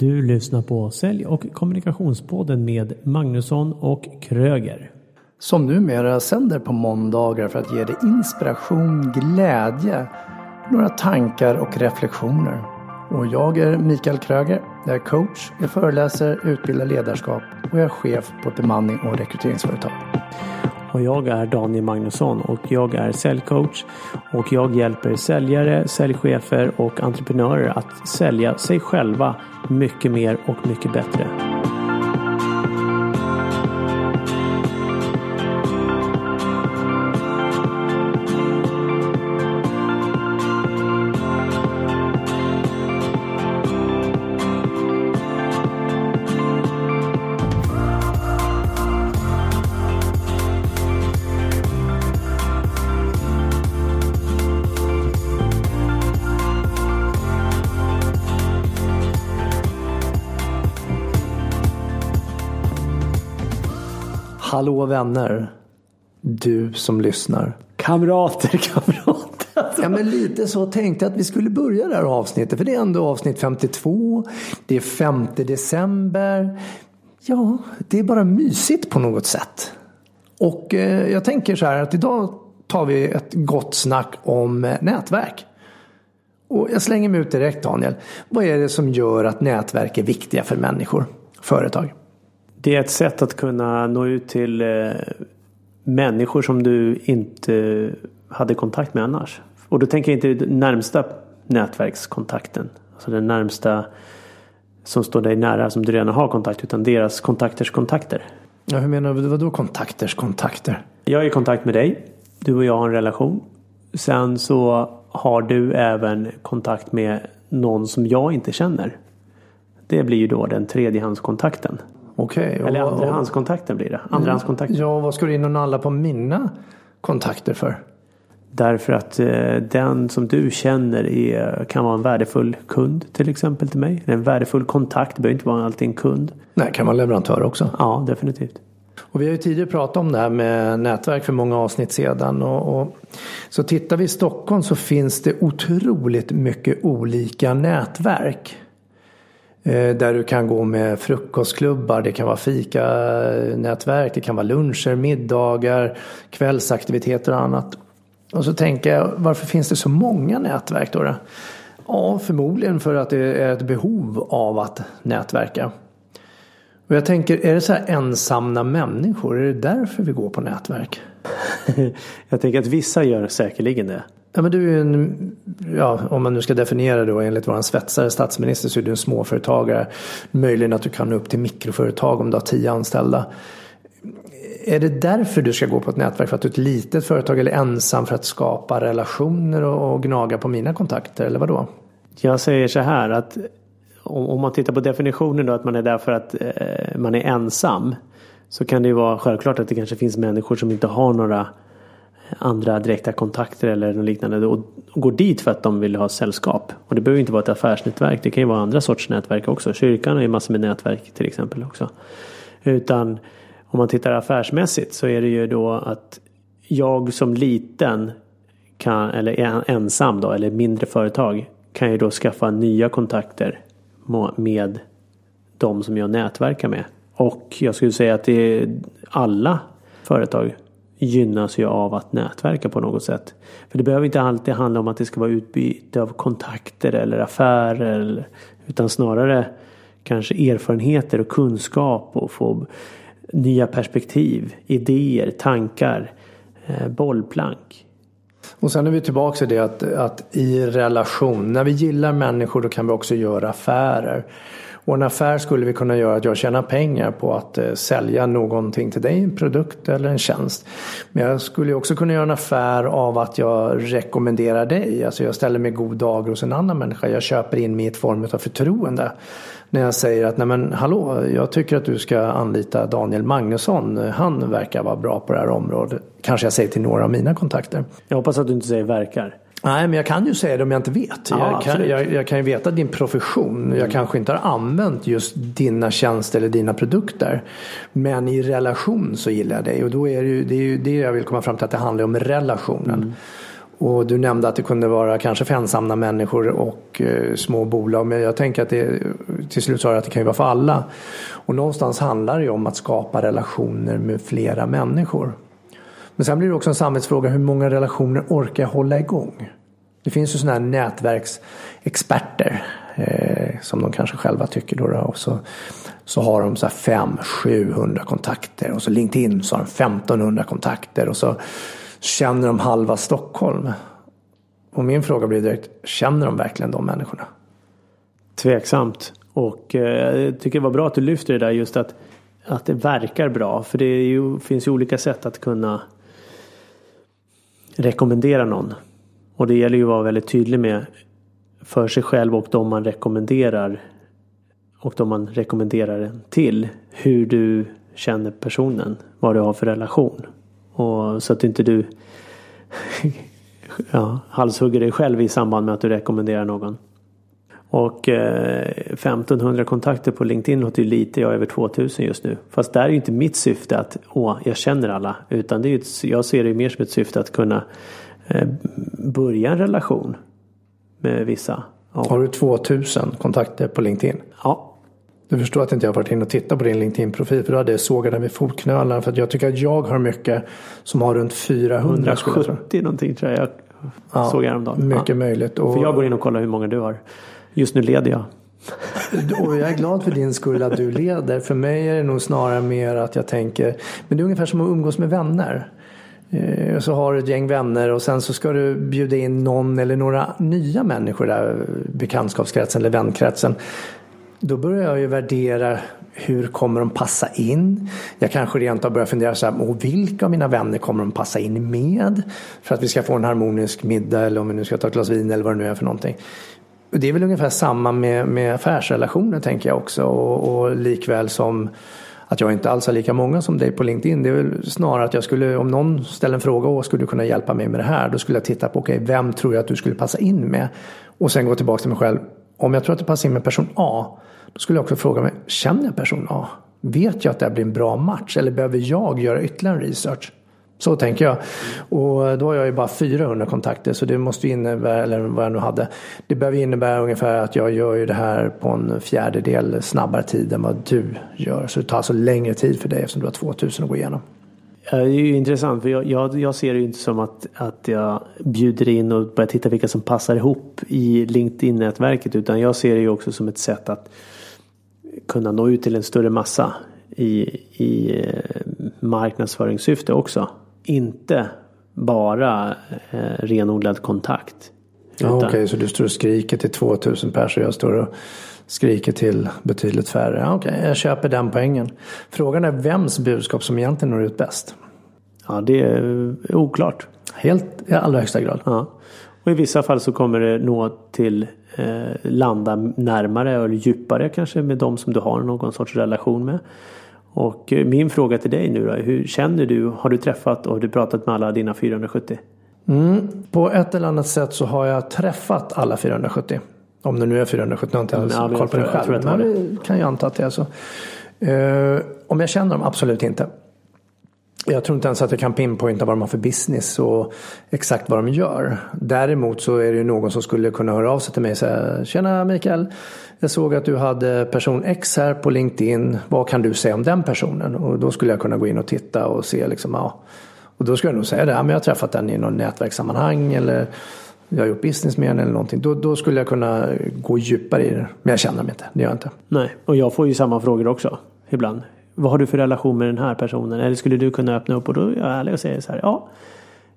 Du lyssnar på Sälj och kommunikationspodden med Magnusson och Kröger. Som numera sänder på måndagar för att ge dig inspiration, glädje, några tankar och reflektioner. Och jag är Mikael Kröger. Jag är coach, jag föreläser, utbildar ledarskap och jag är chef på ett bemanning och rekryteringsföretag. Och jag är Daniel Magnusson och jag är säljcoach och jag hjälper säljare, säljchefer och entreprenörer att sälja sig själva mycket mer och mycket bättre. Hallå vänner! Du som lyssnar. Kamrater, kamrater. Ja men lite så tänkte jag att vi skulle börja det här avsnittet. För det är ändå avsnitt 52. Det är 5 december. Ja, det är bara mysigt på något sätt. Och eh, jag tänker så här att idag tar vi ett gott snack om eh, nätverk. Och jag slänger mig ut direkt Daniel. Vad är det som gör att nätverk är viktiga för människor, företag? Det är ett sätt att kunna nå ut till eh, människor som du inte hade kontakt med annars. Och då tänker jag inte närmsta nätverkskontakten. Alltså den närmsta som står dig nära som du redan har kontakt utan deras kontakters kontakter. Ja, hur menar du? Vadå kontakters kontakter? Jag är i kontakt med dig. Du och jag har en relation. Sen så har du även kontakt med någon som jag inte känner. Det blir ju då den tredjehandskontakten. Okej. Eller och- andrahandskontakten blir det. Andrahandskontakten. Ja, vad ska du in och nalla på mina kontakter för? Därför att eh, den som du känner är, kan vara en värdefull kund till exempel till mig. En värdefull kontakt, behöver inte vara alltid en kund. Nej, kan vara leverantör också. Ja, definitivt. Och vi har ju tidigare pratat om det här med nätverk för många avsnitt sedan. Och, och, så tittar vi i Stockholm så finns det otroligt mycket olika nätverk. Eh, där du kan gå med frukostklubbar, det kan vara fika-nätverk, det kan vara luncher, middagar, kvällsaktiviteter och annat. Och så tänker jag, varför finns det så många nätverk då? då? Ja, förmodligen för att det är ett behov av att nätverka. Och jag tänker, är det så här ensamma människor? Är det därför vi går på nätverk? Jag tänker att vissa gör säkerligen det. Ja, men du är ju en, ja, om man nu ska definiera då enligt våran svetsare statsminister så är du en småföretagare. Möjligen att du kan nå upp till mikroföretag om du har tio anställda. Är det därför du ska gå på ett nätverk? För att du är ett litet företag eller ensam för att skapa relationer och, och gnaga på mina kontakter? Eller vadå? Jag säger så här att om, om man tittar på definitionen då att man är där för att eh, man är ensam. Så kan det ju vara självklart att det kanske finns människor som inte har några andra direkta kontakter eller något liknande och går dit för att de vill ha sällskap. Och det behöver inte vara ett affärsnätverk. Det kan ju vara andra sorts nätverk också. Kyrkan har ju massor med nätverk till exempel också. Utan om man tittar affärsmässigt så är det ju då att jag som liten kan, eller ensam då, eller mindre företag kan ju då skaffa nya kontakter med de som jag nätverkar med. Och jag skulle säga att det är alla företag gynnas ju av att nätverka på något sätt. För det behöver inte alltid handla om att det ska vara utbyte av kontakter eller affärer. Utan snarare kanske erfarenheter och kunskap och få nya perspektiv, idéer, tankar, eh, bollplank. Och sen är vi tillbaka till det att, att i relation, när vi gillar människor då kan vi också göra affärer. Och en affär skulle vi kunna göra att jag tjänar pengar på att eh, sälja någonting till dig, en produkt eller en tjänst. Men jag skulle också kunna göra en affär av att jag rekommenderar dig. Alltså jag ställer mig god dag hos en annan människa. Jag köper in mig i ett form av förtroende. När jag säger att nej men hallå, jag tycker att du ska anlita Daniel Magnusson. Han verkar vara bra på det här området. Kanske jag säger till några av mina kontakter. Jag hoppas att du inte säger verkar. Nej, men jag kan ju säga det om jag inte vet. Ja, jag, kan. Mm. jag, jag kan ju veta din profession. Jag kanske inte har använt just dina tjänster eller dina produkter. Men i relation så gillar jag dig. Och då är det ju det, är ju det jag vill komma fram till att det handlar om relationen. Mm. Och du nämnde att det kunde vara kanske för ensamma människor och eh, små bolag. Men jag tänker att det till slut sa att det kan ju vara för alla. Och någonstans handlar det ju om att skapa relationer med flera människor. Men sen blir det också en samhällsfråga hur många relationer orkar jag hålla igång? Det finns ju sådana här nätverksexperter eh, som de kanske själva tycker då. då och så, så har de så här 500-700 kontakter och så LinkedIn så har de 1500 kontakter och så känner de halva Stockholm. Och min fråga blir direkt, känner de verkligen de människorna? Tveksamt. Och eh, jag tycker det var bra att du lyfter det där just att, att det verkar bra. För det ju, finns ju olika sätt att kunna rekommendera någon. Och det gäller ju att vara väldigt tydlig med för sig själv och de man rekommenderar och de man rekommenderar den till. Hur du känner personen. Vad du har för relation. Och så att inte du ja, halshugger dig själv i samband med att du rekommenderar någon. Och eh, 1500 kontakter på LinkedIn låter ju lite, jag har över 2000 just nu. Fast där är ju inte mitt syfte att åh, jag känner alla. Utan det är ett, jag ser det mer som ett syfte att kunna eh, börja en relation med vissa. Ja. Har du 2000 kontakter på LinkedIn? Ja. Du förstår att inte jag varit inne och tittat på din LinkedIn-profil för du hade sågat den vid fotknölarna. För jag tycker att jag har mycket som har runt 400. 170 någonting tror jag jag ja, såg häromdagen. Mycket ja. möjligt. Och, för jag går in och kollar hur många du har. Just nu leder jag. Och jag är glad för din skull att du leder. För mig är det nog snarare mer att jag tänker, men det är ungefär som att umgås med vänner. Eh, så har du ett gäng vänner och sen så ska du bjuda in någon eller några nya människor där bekantskapskretsen eller vänkretsen. Då börjar jag ju värdera hur kommer de passa in? Jag kanske rent av börjar fundera så här, och vilka av mina vänner kommer de passa in med? För att vi ska få en harmonisk middag eller om vi nu ska ta ett glas vin eller vad det nu är för någonting. Det är väl ungefär samma med, med affärsrelationer tänker jag också och, och likväl som att jag inte alls har lika många som dig på LinkedIn. Det är väl snarare att jag skulle, om någon ställer en fråga och skulle du kunna hjälpa mig med det här? Då skulle jag titta på, okej, okay, vem tror jag att du skulle passa in med? Och sen gå tillbaka till mig själv. Om jag tror att du passar in med person A, då skulle jag också fråga mig, känner jag person A? Vet jag att det här blir en bra match? Eller behöver jag göra ytterligare research? Så tänker jag. Och då har jag ju bara 400 kontakter så det måste innebära, eller vad jag nu hade. Det behöver innebära ungefär att jag gör ju det här på en fjärdedel snabbare tid än vad du gör. Så det tar alltså längre tid för dig eftersom du har 2000 att gå igenom. Det är ju intressant för jag, jag, jag, ser det ju inte som att, att jag bjuder in och börjar titta vilka som passar ihop i LinkedIn-nätverket utan jag ser det ju också som ett sätt att kunna nå ut till en större massa i, i eh, marknadsföringssyfte också inte bara eh, renodlad kontakt. Ja, Okej, okay, så du står och skriker till 2000 personer och jag står och skriker till betydligt färre. Ja, Okej, okay, jag köper den poängen. Frågan är vems budskap som egentligen når ut bäst? Ja, det är oklart. Helt i allra högsta grad. Ja. Och i vissa fall så kommer det nå till eh, landa närmare eller djupare kanske med de som du har någon sorts relation med. Och eh, min fråga till dig nu då, hur känner du? Har du träffat och har du pratat med alla dina 470? Mm, på ett eller annat sätt så har jag träffat alla 470. Om det nu är 470, jag har inte mm, koll på det själv. Jag men det kan jag anta att det är så. Uh, om jag känner dem? Absolut inte. Jag tror inte ens att jag kan pinpointa vad de har för business och exakt vad de gör. Däremot så är det ju någon som skulle kunna höra av sig till mig och säga Tjena Mikael, jag såg att du hade person X här på LinkedIn. Vad kan du säga om den personen? Och då skulle jag kunna gå in och titta och se liksom, ja. Och då skulle jag nog säga det, ja, men jag har träffat den i någon nätverkssammanhang eller jag har gjort business med den eller någonting. Då, då skulle jag kunna gå djupare i det. Men jag känner mig inte, det gör jag inte. Nej, och jag får ju samma frågor också ibland. Vad har du för relation med den här personen? Eller skulle du kunna öppna upp? Och då är jag ärlig och säger så här, ja.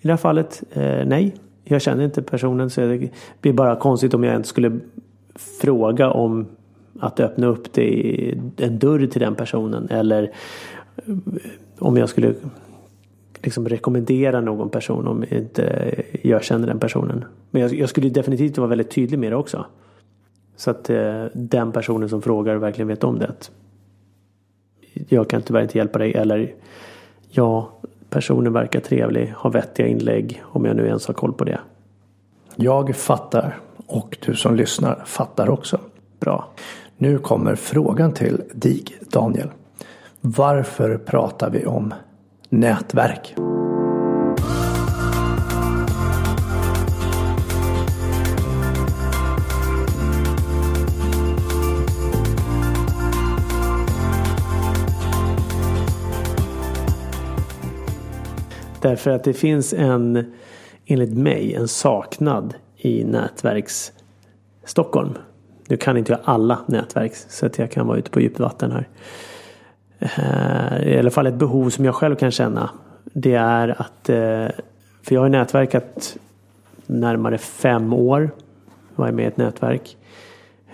I det här fallet, eh, nej. Jag känner inte personen så det blir bara konstigt om jag inte skulle fråga om att öppna upp det en dörr till den personen eller eh, om jag skulle liksom rekommendera någon person om inte jag känner den personen. Men jag, jag skulle definitivt vara väldigt tydlig med det också. Så att eh, den personen som frågar verkligen vet om det. Jag kan tyvärr inte hjälpa dig eller ja, personen verkar trevlig, har vettiga inlägg om jag nu ens har koll på det. Jag fattar och du som lyssnar fattar också. Bra. Nu kommer frågan till dig Daniel. Varför pratar vi om nätverk? Därför att det finns en, enligt mig, en saknad i nätverks Stockholm. Nu kan inte jag alla nätverk så att jag kan vara ute på djupt vatten här. Eh, I alla fall ett behov som jag själv kan känna. Det är att, eh, för jag har nätverkat närmare fem år. Var med i ett nätverk.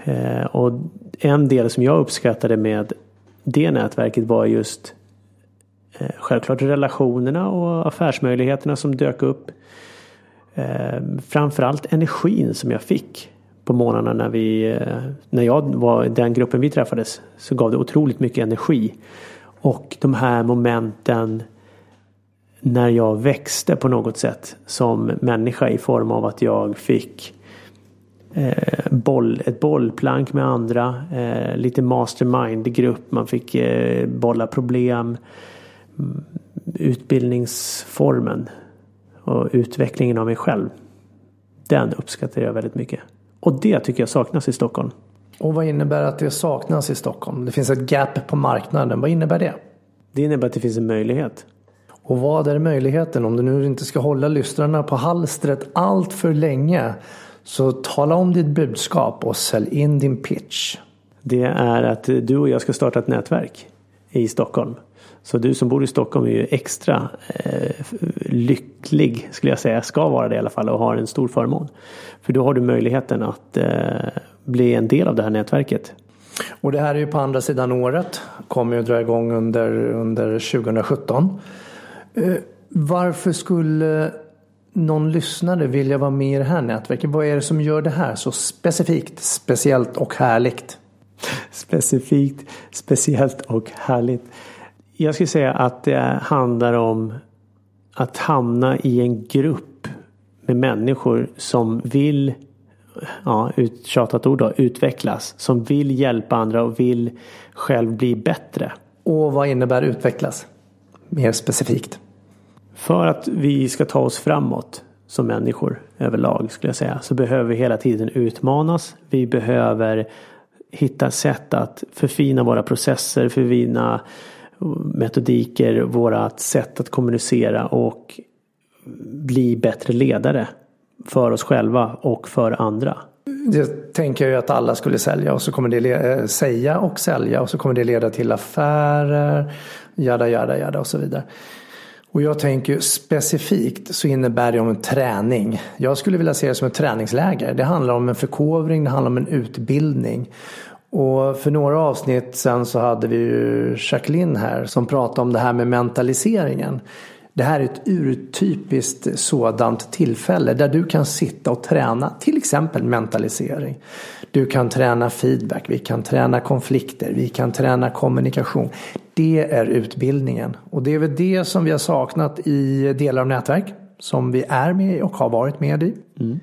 Eh, och en del som jag uppskattade med det nätverket var just Eh, självklart relationerna och affärsmöjligheterna som dök upp. Eh, framförallt energin som jag fick på morgnarna när vi, eh, när jag var den gruppen vi träffades så gav det otroligt mycket energi. Och de här momenten när jag växte på något sätt som människa i form av att jag fick eh, boll, ett bollplank med andra, eh, lite mastermind-grupp, man fick eh, bolla problem, utbildningsformen och utvecklingen av mig själv. Den uppskattar jag väldigt mycket. Och det tycker jag saknas i Stockholm. Och vad innebär att det saknas i Stockholm? Det finns ett gap på marknaden. Vad innebär det? Det innebär att det finns en möjlighet. Och vad är möjligheten? Om du nu inte ska hålla lyssnarna på halstret allt för länge. Så tala om ditt budskap och sälj in din pitch. Det är att du och jag ska starta ett nätverk i Stockholm. Så du som bor i Stockholm är ju extra eh, lycklig skulle jag säga, ska vara det i alla fall och har en stor förmån. För då har du möjligheten att eh, bli en del av det här nätverket. Och det här är ju på andra sidan året, kommer ju dra igång under, under 2017. Eh, varför skulle någon lyssnare vilja vara med i det här nätverket? Vad är det som gör det här så specifikt, speciellt och härligt? Specifikt, speciellt och härligt. Jag skulle säga att det handlar om att hamna i en grupp med människor som vill, ja, uttjatat ord då, utvecklas. Som vill hjälpa andra och vill själv bli bättre. Och vad innebär utvecklas? Mer specifikt. För att vi ska ta oss framåt som människor överlag skulle jag säga så behöver vi hela tiden utmanas. Vi behöver hitta sätt att förfina våra processer, förfina metodiker, vårat sätt att kommunicera och bli bättre ledare för oss själva och för andra. Det tänker jag ju att alla skulle sälja och så kommer det eh, säga och sälja och så kommer det leda till affärer, jada jada jada och så vidare. Och jag tänker specifikt så innebär det om en träning. Jag skulle vilja se det som ett träningsläger. Det handlar om en förkovring, det handlar om en utbildning. Och för några avsnitt sen så hade vi ju Jacqueline här som pratade om det här med mentaliseringen. Det här är ett urtypiskt sådant tillfälle där du kan sitta och träna till exempel mentalisering. Du kan träna feedback, vi kan träna konflikter, vi kan träna kommunikation. Det är utbildningen och det är väl det som vi har saknat i delar av nätverk som vi är med i och har varit med i. Mm.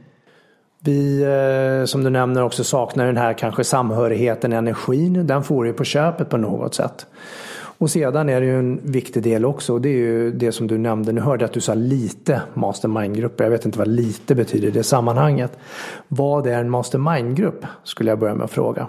Vi, eh, som du nämner, också saknar den här kanske samhörigheten, energin. Den får du på köpet på något sätt. Och sedan är det ju en viktig del också. Och det är ju det som du nämnde. Nu hörde jag att du sa lite mastermindgrupper. Jag vet inte vad lite betyder i det sammanhanget. Vad är en mastermindgrupp? Skulle jag börja med att fråga.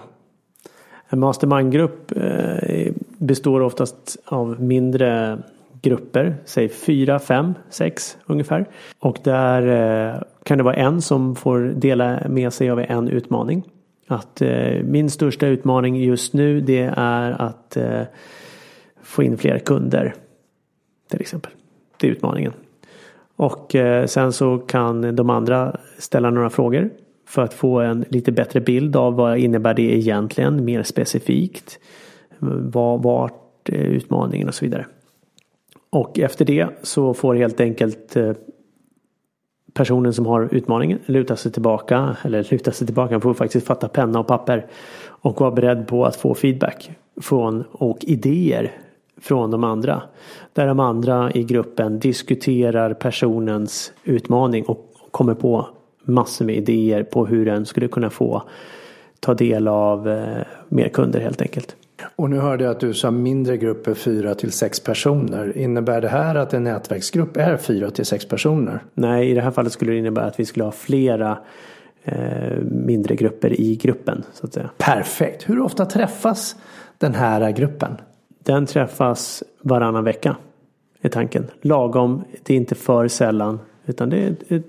En mastermindgrupp eh, består oftast av mindre grupper, säg fyra, fem, sex ungefär. Och där eh, kan det vara en som får dela med sig av en utmaning. Att eh, min största utmaning just nu det är att eh, få in fler kunder. Till exempel. Det är utmaningen. Och sen så kan de andra ställa några frågor för att få en lite bättre bild av vad innebär det egentligen mer specifikt. Vart är utmaningen och så vidare. Och efter det så får helt enkelt eh, personen som har utmaningen luta sig tillbaka. Eller luta sig tillbaka, han får faktiskt fatta penna och papper. Och vara beredd på att få feedback från och idéer från de andra. Där de andra i gruppen diskuterar personens utmaning och kommer på massor med idéer på hur den skulle kunna få ta del av eh, mer kunder helt enkelt. Och nu hörde jag att du sa mindre grupper, fyra till sex personer. Innebär det här att en nätverksgrupp är fyra till sex personer? Nej, i det här fallet skulle det innebära att vi skulle ha flera eh, mindre grupper i gruppen. Så att säga. Perfekt. Hur ofta träffas den här gruppen? Den träffas varannan vecka. är tanken. Lagom, det är inte för sällan. Utan det är ett,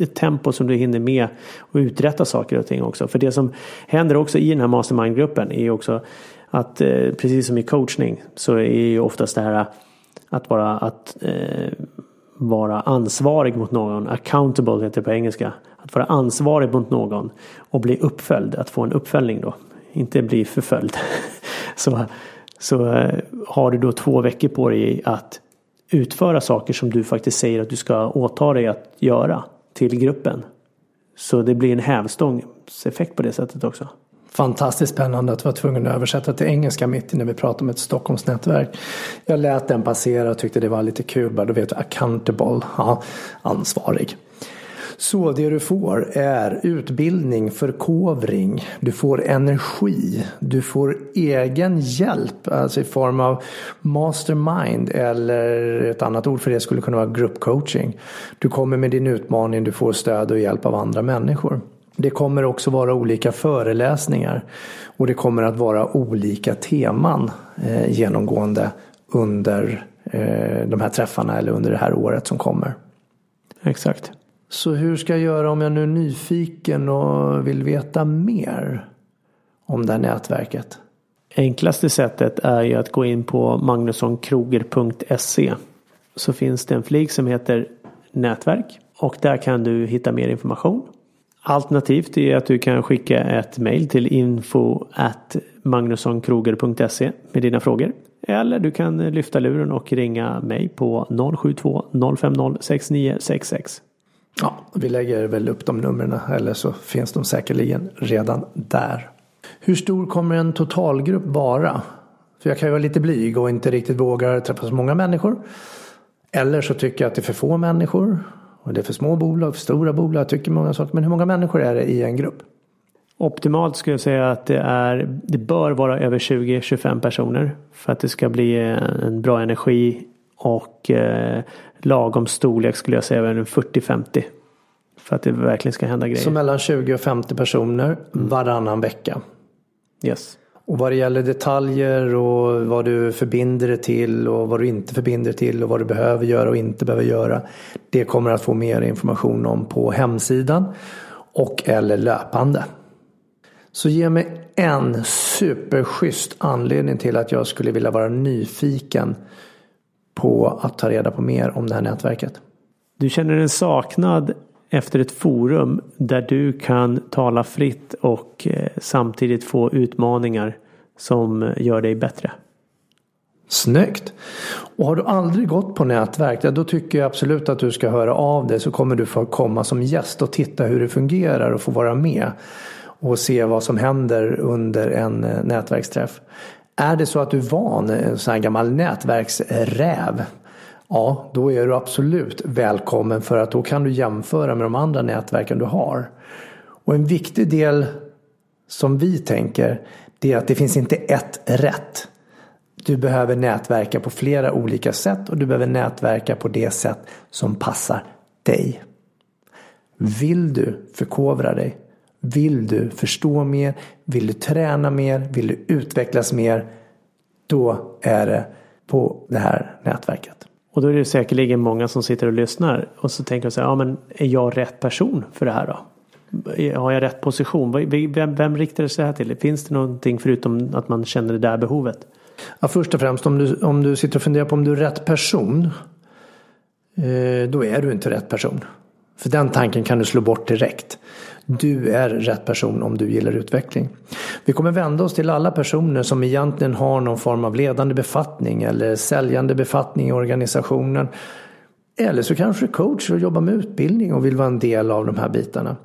ett, tempo som du hinner med och uträtta saker och ting också. För det som händer också i den här mastermindgruppen är är också att eh, precis som i coachning så är ju oftast det här att vara, att, eh, vara ansvarig mot någon, accountable heter det på engelska. Att vara ansvarig mot någon och bli uppföljd, att få en uppföljning då. Inte bli förföljd. så så eh, har du då två veckor på dig att utföra saker som du faktiskt säger att du ska åta dig att göra till gruppen. Så det blir en hävstångseffekt på det sättet också. Fantastiskt spännande att vara tvungen att översätta till engelska mitt i när vi pratar om ett Stockholmsnätverk. Jag lät den passera och tyckte det var lite kul. Bara, då vet du, accountable, ja, ansvarig. Så det du får är utbildning, förkovring, du får energi, du får egen hjälp, alltså i form av mastermind eller ett annat ord för det skulle kunna vara gruppcoaching. Du kommer med din utmaning, du får stöd och hjälp av andra människor. Det kommer också vara olika föreläsningar och det kommer att vara olika teman eh, genomgående under eh, de här träffarna eller under det här året som kommer. Exakt. Så hur ska jag göra om jag nu är nyfiken och vill veta mer om det här nätverket? Enklaste sättet är ju att gå in på magnussonkroger.se så finns det en flik som heter nätverk och där kan du hitta mer information. Alternativt är att du kan skicka ett mail till info at magnussonkroger.se med dina frågor. Eller du kan lyfta luren och ringa mig på 072 050 6966. Ja, vi lägger väl upp de numren eller så finns de säkerligen redan där. Hur stor kommer en totalgrupp vara? För jag kan ju vara lite blyg och inte riktigt vågar träffa så många människor. Eller så tycker jag att det är för få människor. Och det är för små bolag, för stora bolag, jag tycker många saker. Men hur många människor är det i en grupp? Optimalt skulle jag säga att det, är, det bör vara över 20-25 personer. För att det ska bli en bra energi och eh, lagom storlek skulle jag säga, 40-50. För att det verkligen ska hända grejer. Så mellan 20 och 50 personer mm. varannan vecka. Yes. Och vad det gäller detaljer och vad du förbinder det till och vad du inte förbinder det till och vad du behöver göra och inte behöver göra. Det kommer att få mer information om på hemsidan och eller löpande. Så ge mig en superschysst anledning till att jag skulle vilja vara nyfiken på att ta reda på mer om det här nätverket. Du känner en saknad efter ett forum där du kan tala fritt och eh, samtidigt få utmaningar som gör dig bättre. Snyggt! Och har du aldrig gått på nätverk, då tycker jag absolut att du ska höra av dig så kommer du få komma som gäst och titta hur det fungerar och få vara med och se vad som händer under en eh, nätverksträff. Är det så att du är van, en sån här gammal nätverksräv, ja då är du absolut välkommen för att då kan du jämföra med de andra nätverken du har. Och en viktig del som vi tänker det är att det finns inte ett rätt. Du behöver nätverka på flera olika sätt och du behöver nätverka på det sätt som passar dig. Vill du förkovra dig vill du förstå mer? Vill du träna mer? Vill du utvecklas mer? Då är det på det här nätverket. Och då är det säkerligen många som sitter och lyssnar och så tänker de så här, ja men är jag rätt person för det här då? Har jag rätt position? Vem, vem riktar det sig här till? Finns det någonting förutom att man känner det där behovet? Ja, först och främst om du, om du sitter och funderar på om du är rätt person. Eh, då är du inte rätt person. För den tanken kan du slå bort direkt. Du är rätt person om du gillar utveckling. Vi kommer vända oss till alla personer som egentligen har någon form av ledande befattning eller säljande befattning i organisationen. Eller så kanske du är coach och jobbar med utbildning och vill vara en del av de här bitarna.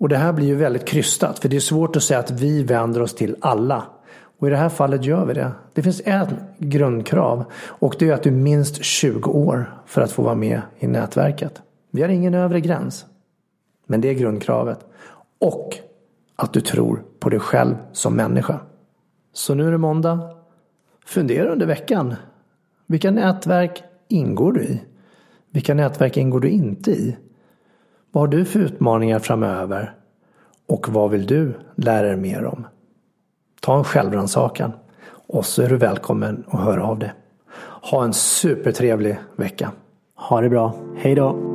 Och det här blir ju väldigt krystat för det är svårt att säga att vi vänder oss till alla. Och i det här fallet gör vi det. Det finns ett grundkrav och det är att du är minst 20 år för att få vara med i nätverket. Vi har ingen övre gräns. Men det är grundkravet. Och att du tror på dig själv som människa. Så nu är det måndag. Fundera under veckan. Vilka nätverk ingår du i? Vilka nätverk ingår du inte i? Vad har du för utmaningar framöver? Och vad vill du lära dig mer om? Ta en självrannsakan och så är du välkommen att höra av dig. Ha en supertrevlig vecka. Ha det bra. Hej då.